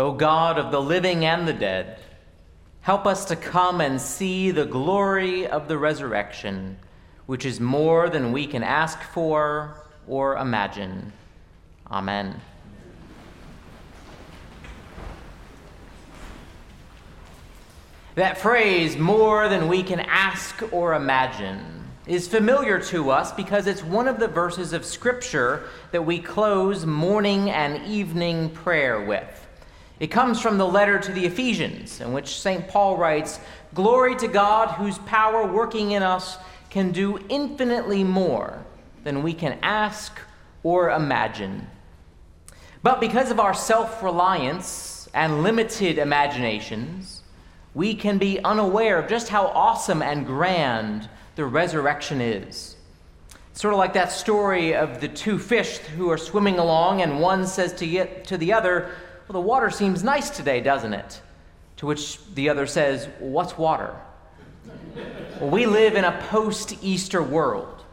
O God of the living and the dead, help us to come and see the glory of the resurrection, which is more than we can ask for or imagine. Amen. That phrase, more than we can ask or imagine, is familiar to us because it's one of the verses of Scripture that we close morning and evening prayer with. It comes from the letter to the Ephesians, in which St. Paul writes, Glory to God, whose power working in us can do infinitely more than we can ask or imagine. But because of our self reliance and limited imaginations, we can be unaware of just how awesome and grand the resurrection is. sort of like that story of the two fish who are swimming along, and one says to, to the other, well, the water seems nice today, doesn't it? To which the other says, What's water? well, we live in a post Easter world,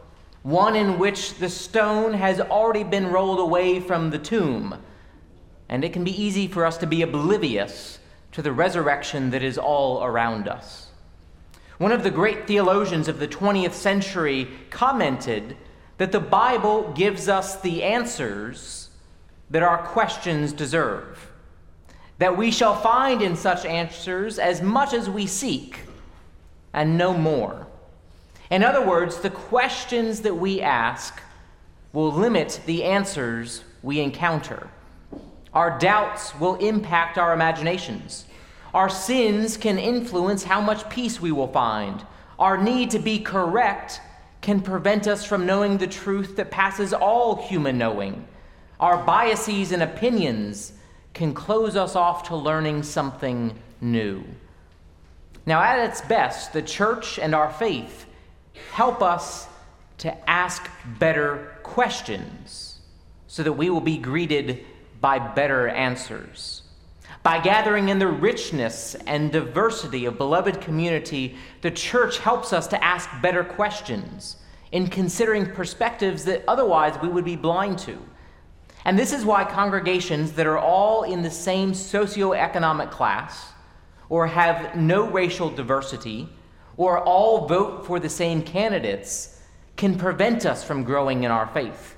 one in which the stone has already been rolled away from the tomb, and it can be easy for us to be oblivious to the resurrection that is all around us. One of the great theologians of the 20th century commented that the Bible gives us the answers that our questions deserve that we shall find in such answers as much as we seek, and no more. In other words, the questions that we ask will limit the answers we encounter. Our doubts will impact our imaginations. Our sins can influence how much peace we will find. Our need to be correct can prevent us from knowing the truth that passes all human knowing. Our biases and opinions can close us off to learning something new. Now, at its best, the church and our faith help us to ask better questions so that we will be greeted by better answers. By gathering in the richness and diversity of beloved community, the church helps us to ask better questions in considering perspectives that otherwise we would be blind to. And this is why congregations that are all in the same socioeconomic class, or have no racial diversity, or all vote for the same candidates, can prevent us from growing in our faith.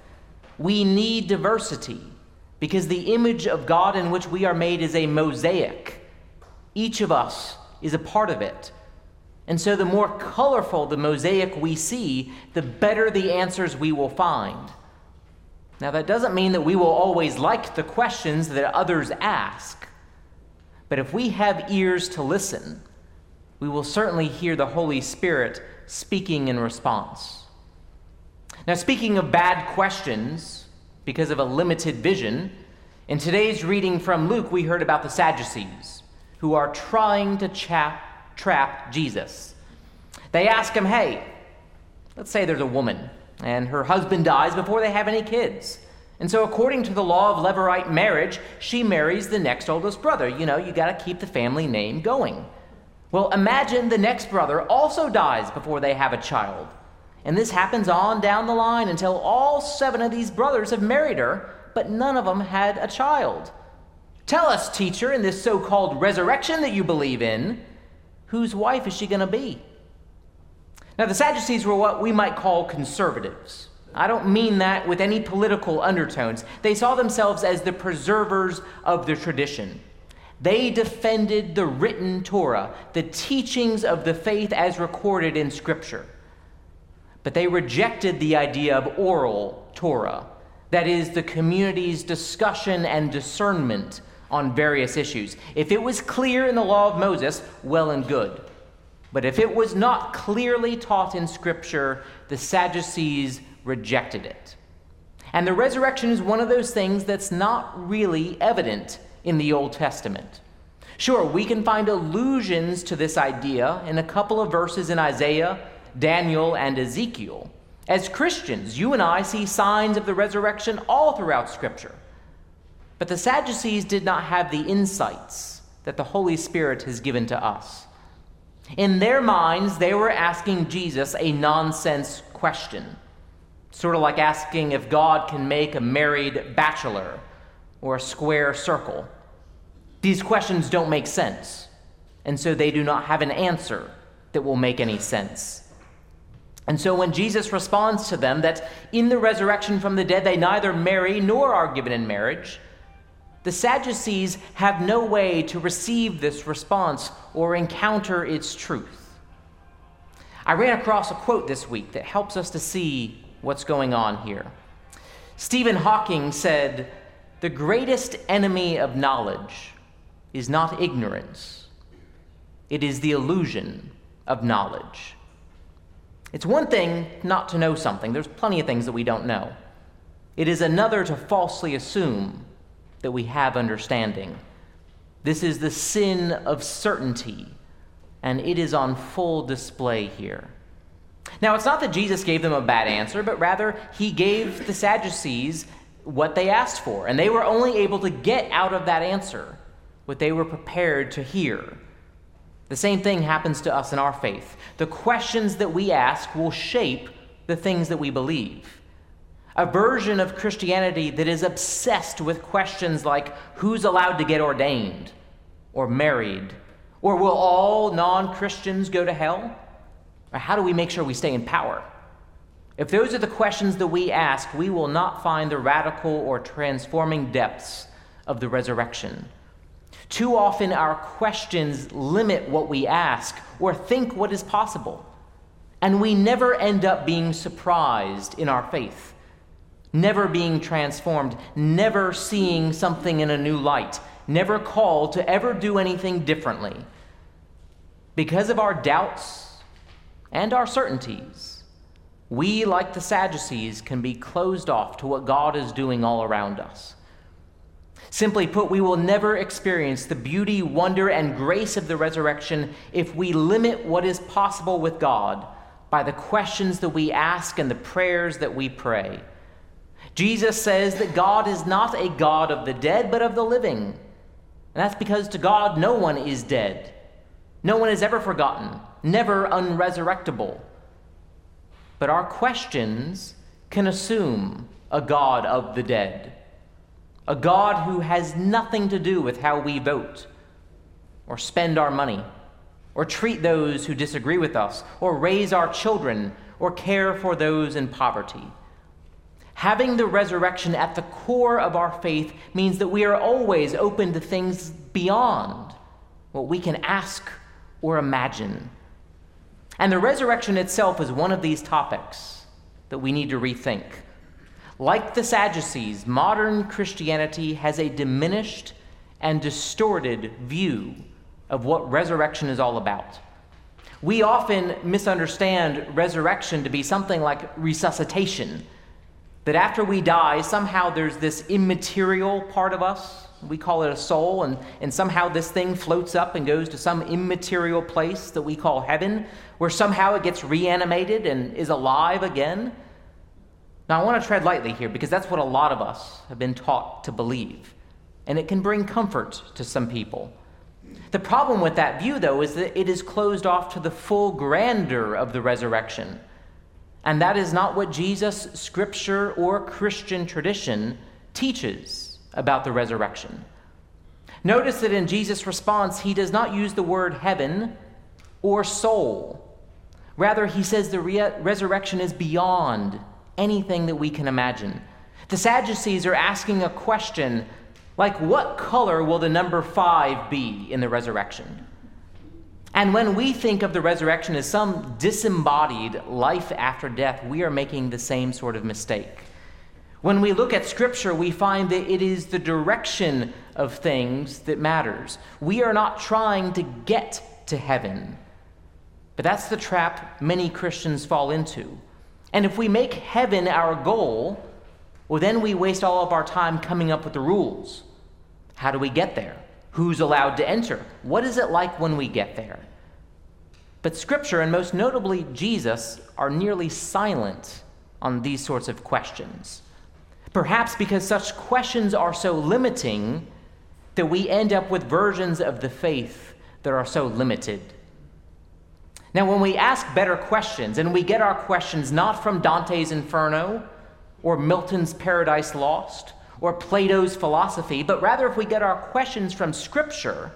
We need diversity because the image of God in which we are made is a mosaic. Each of us is a part of it. And so, the more colorful the mosaic we see, the better the answers we will find. Now, that doesn't mean that we will always like the questions that others ask, but if we have ears to listen, we will certainly hear the Holy Spirit speaking in response. Now, speaking of bad questions, because of a limited vision, in today's reading from Luke, we heard about the Sadducees, who are trying to chap, trap Jesus. They ask him, hey, let's say there's a woman and her husband dies before they have any kids. And so, according to the law of Levirate marriage, she marries the next oldest brother. You know, you got to keep the family name going. Well, imagine the next brother also dies before they have a child. And this happens on down the line until all seven of these brothers have married her, but none of them had a child. Tell us, teacher, in this so called resurrection that you believe in, whose wife is she going to be? Now, the Sadducees were what we might call conservatives. I don't mean that with any political undertones. They saw themselves as the preservers of the tradition. They defended the written Torah, the teachings of the faith as recorded in Scripture. But they rejected the idea of oral Torah, that is, the community's discussion and discernment on various issues. If it was clear in the law of Moses, well and good. But if it was not clearly taught in Scripture, the Sadducees rejected it. And the resurrection is one of those things that's not really evident in the Old Testament. Sure, we can find allusions to this idea in a couple of verses in Isaiah, Daniel, and Ezekiel. As Christians, you and I see signs of the resurrection all throughout Scripture. But the Sadducees did not have the insights that the Holy Spirit has given to us. In their minds, they were asking Jesus a nonsense question, sort of like asking if God can make a married bachelor or a square circle. These questions don't make sense, and so they do not have an answer that will make any sense. And so when Jesus responds to them that in the resurrection from the dead they neither marry nor are given in marriage, the Sadducees have no way to receive this response or encounter its truth. I ran across a quote this week that helps us to see what's going on here. Stephen Hawking said, The greatest enemy of knowledge is not ignorance, it is the illusion of knowledge. It's one thing not to know something, there's plenty of things that we don't know. It is another to falsely assume that we have understanding. This is the sin of certainty, and it is on full display here. Now, it's not that Jesus gave them a bad answer, but rather he gave the Sadducees what they asked for, and they were only able to get out of that answer what they were prepared to hear. The same thing happens to us in our faith. The questions that we ask will shape the things that we believe. A version of Christianity that is obsessed with questions like who's allowed to get ordained or married, or will all non Christians go to hell? Or how do we make sure we stay in power? If those are the questions that we ask, we will not find the radical or transforming depths of the resurrection. Too often, our questions limit what we ask or think what is possible. And we never end up being surprised in our faith, never being transformed, never seeing something in a new light, never called to ever do anything differently. Because of our doubts and our certainties, we, like the Sadducees, can be closed off to what God is doing all around us. Simply put, we will never experience the beauty, wonder, and grace of the resurrection if we limit what is possible with God by the questions that we ask and the prayers that we pray. Jesus says that God is not a God of the dead, but of the living. And that's because to God, no one is dead. No one is ever forgotten, never unresurrectable. But our questions can assume a God of the dead a God who has nothing to do with how we vote, or spend our money, or treat those who disagree with us, or raise our children, or care for those in poverty. Having the resurrection at the core of our faith means that we are always open to things beyond what we can ask or imagine. And the resurrection itself is one of these topics that we need to rethink. Like the Sadducees, modern Christianity has a diminished and distorted view of what resurrection is all about. We often misunderstand resurrection to be something like resuscitation, that after we die, somehow there's this immaterial part of us. We call it a soul, and, and somehow this thing floats up and goes to some immaterial place that we call heaven, where somehow it gets reanimated and is alive again. Now, I want to tread lightly here because that's what a lot of us have been taught to believe, and it can bring comfort to some people. The problem with that view, though, is that it is closed off to the full grandeur of the resurrection. And that is not what Jesus, Scripture, or Christian tradition teaches about the resurrection. Notice that in Jesus' response, he does not use the word heaven or soul. Rather, he says the re- resurrection is beyond anything that we can imagine. The Sadducees are asking a question like, what color will the number five be in the resurrection? And when we think of the resurrection as some disembodied life after death, we are making the same sort of mistake. When we look at Scripture, we find that it is the direction of things that matters. We are not trying to get to heaven. But that's the trap many Christians fall into. And if we make heaven our goal, well, then we waste all of our time coming up with the rules. How do we get there? Who's allowed to enter? What is it like when we get there? But Scripture, and most notably Jesus, are nearly silent on these sorts of questions. Perhaps because such questions are so limiting that we end up with versions of the faith that are so limited. Now, when we ask better questions, and we get our questions not from Dante's Inferno or Milton's Paradise Lost or Plato's philosophy, but rather if we get our questions from Scripture,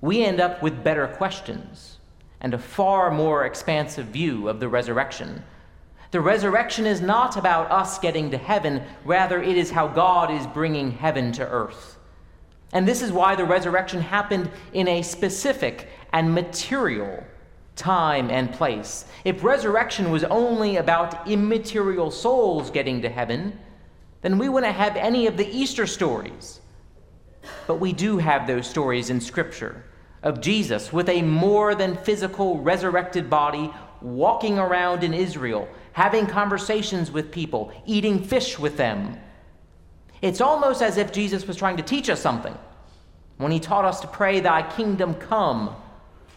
we end up with better questions and a far more expansive view of the resurrection. The resurrection is not about us getting to heaven, rather, it is how God is bringing heaven to earth. And this is why the resurrection happened in a specific and material time and place. If resurrection was only about immaterial souls getting to heaven, then we wouldn't have any of the Easter stories. But we do have those stories in Scripture of Jesus with a more than physical resurrected body walking around in Israel, having conversations with people, eating fish with them. It's almost as if Jesus was trying to teach us something when he taught us to pray, Thy kingdom come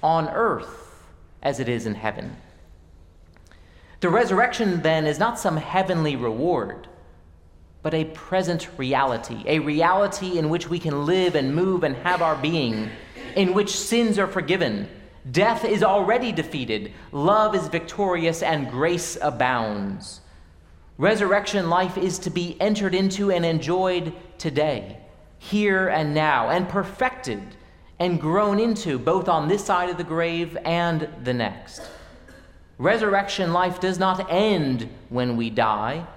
on earth as it is in heaven. The resurrection, then, is not some heavenly reward, but a present reality, a reality in which we can live and move and have our being, in which sins are forgiven, death is already defeated, love is victorious, and grace abounds. Resurrection life is to be entered into and enjoyed today, here and now, and perfected and grown into both on this side of the grave and the next. Resurrection life does not end when we die,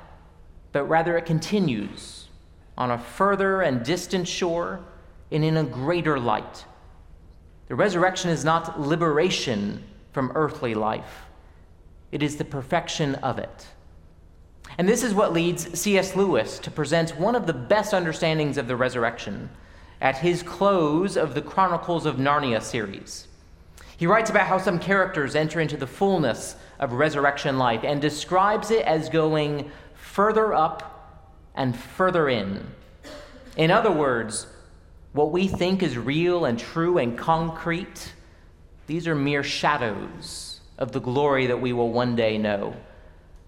but rather it continues on a further and distant shore and in a greater light. The resurrection is not liberation from earthly life, it is the perfection of it. And this is what leads C.S. Lewis to present one of the best understandings of the resurrection at his close of the Chronicles of Narnia series. He writes about how some characters enter into the fullness of resurrection life and describes it as going further up and further in. In other words, what we think is real and true and concrete, these are mere shadows of the glory that we will one day know.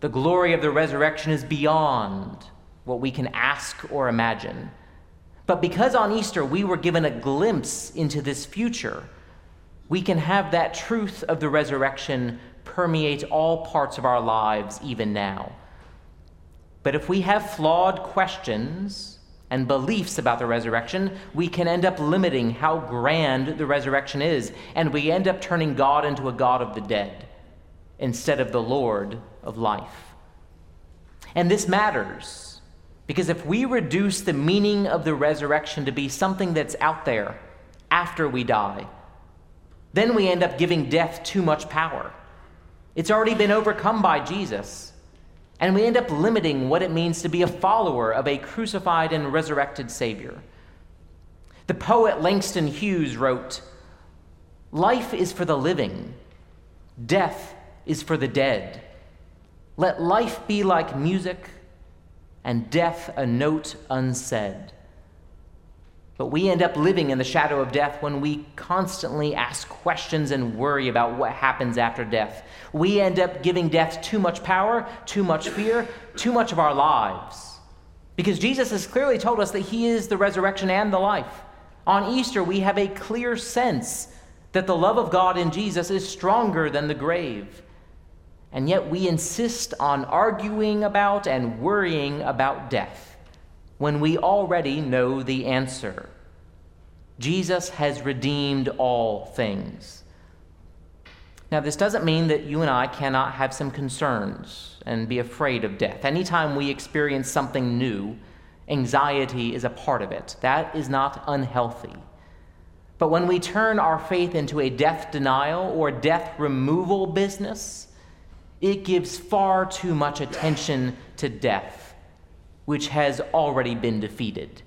The glory of the resurrection is beyond what we can ask or imagine. But because on Easter we were given a glimpse into this future, we can have that truth of the resurrection permeate all parts of our lives even now. But if we have flawed questions and beliefs about the resurrection, we can end up limiting how grand the resurrection is, and we end up turning God into a God of the dead instead of the Lord of life. And this matters because if we reduce the meaning of the resurrection to be something that's out there after we die, then we end up giving death too much power. It's already been overcome by Jesus. And we end up limiting what it means to be a follower of a crucified and resurrected Savior. The poet Langston Hughes wrote Life is for the living, death is for the dead. Let life be like music and death a note unsaid. But we end up living in the shadow of death when we constantly ask questions and worry about what happens after death. We end up giving death too much power, too much fear, too much of our lives. Because Jesus has clearly told us that He is the resurrection and the life. On Easter, we have a clear sense that the love of God in Jesus is stronger than the grave and yet we insist on arguing about and worrying about death when we already know the answer. Jesus has redeemed all things. Now, this doesn't mean that you and I cannot have some concerns and be afraid of death. Anytime we experience something new, anxiety is a part of it. That is not unhealthy. But when we turn our faith into a death denial or death removal business, it gives far too much attention to death, which has already been defeated.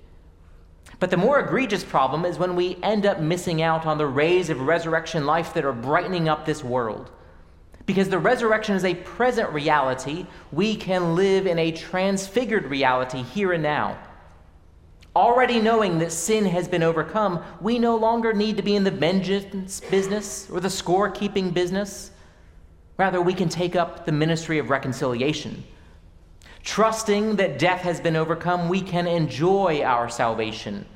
But the more egregious problem is when we end up missing out on the rays of resurrection life that are brightening up this world. Because the resurrection is a present reality, we can live in a transfigured reality here and now. Already knowing that sin has been overcome, we no longer need to be in the vengeance business or the score keeping business. Rather, we can take up the ministry of reconciliation. Trusting that death has been overcome, we can enjoy our salvation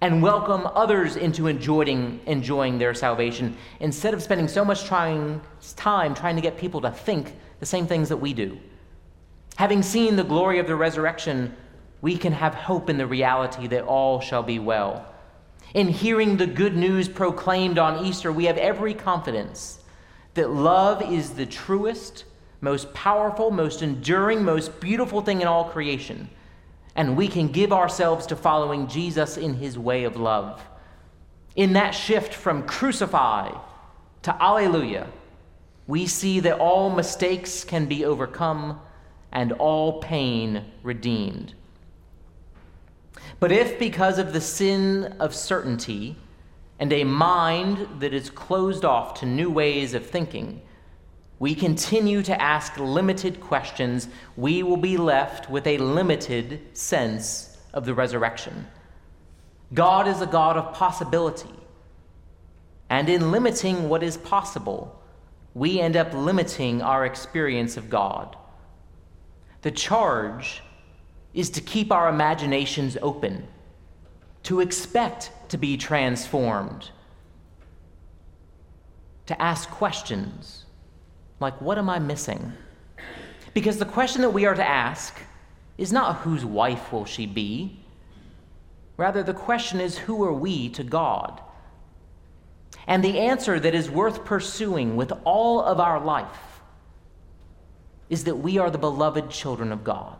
and welcome others into enjoying, enjoying their salvation instead of spending so much trying, time trying to get people to think the same things that we do. Having seen the glory of the resurrection, we can have hope in the reality that all shall be well. In hearing the good news proclaimed on Easter, we have every confidence that love is the truest, most powerful, most enduring, most beautiful thing in all creation. And we can give ourselves to following Jesus in his way of love. In that shift from crucify to alleluia, we see that all mistakes can be overcome and all pain redeemed. But if, because of the sin of certainty and a mind that is closed off to new ways of thinking, we continue to ask limited questions, we will be left with a limited sense of the resurrection. God is a God of possibility. And in limiting what is possible, we end up limiting our experience of God. The charge is to keep our imaginations open, to expect to be transformed, to ask questions like, What am I missing? Because the question that we are to ask is not whose wife will she be? Rather, the question is, Who are we to God? And the answer that is worth pursuing with all of our life is that we are the beloved children of God.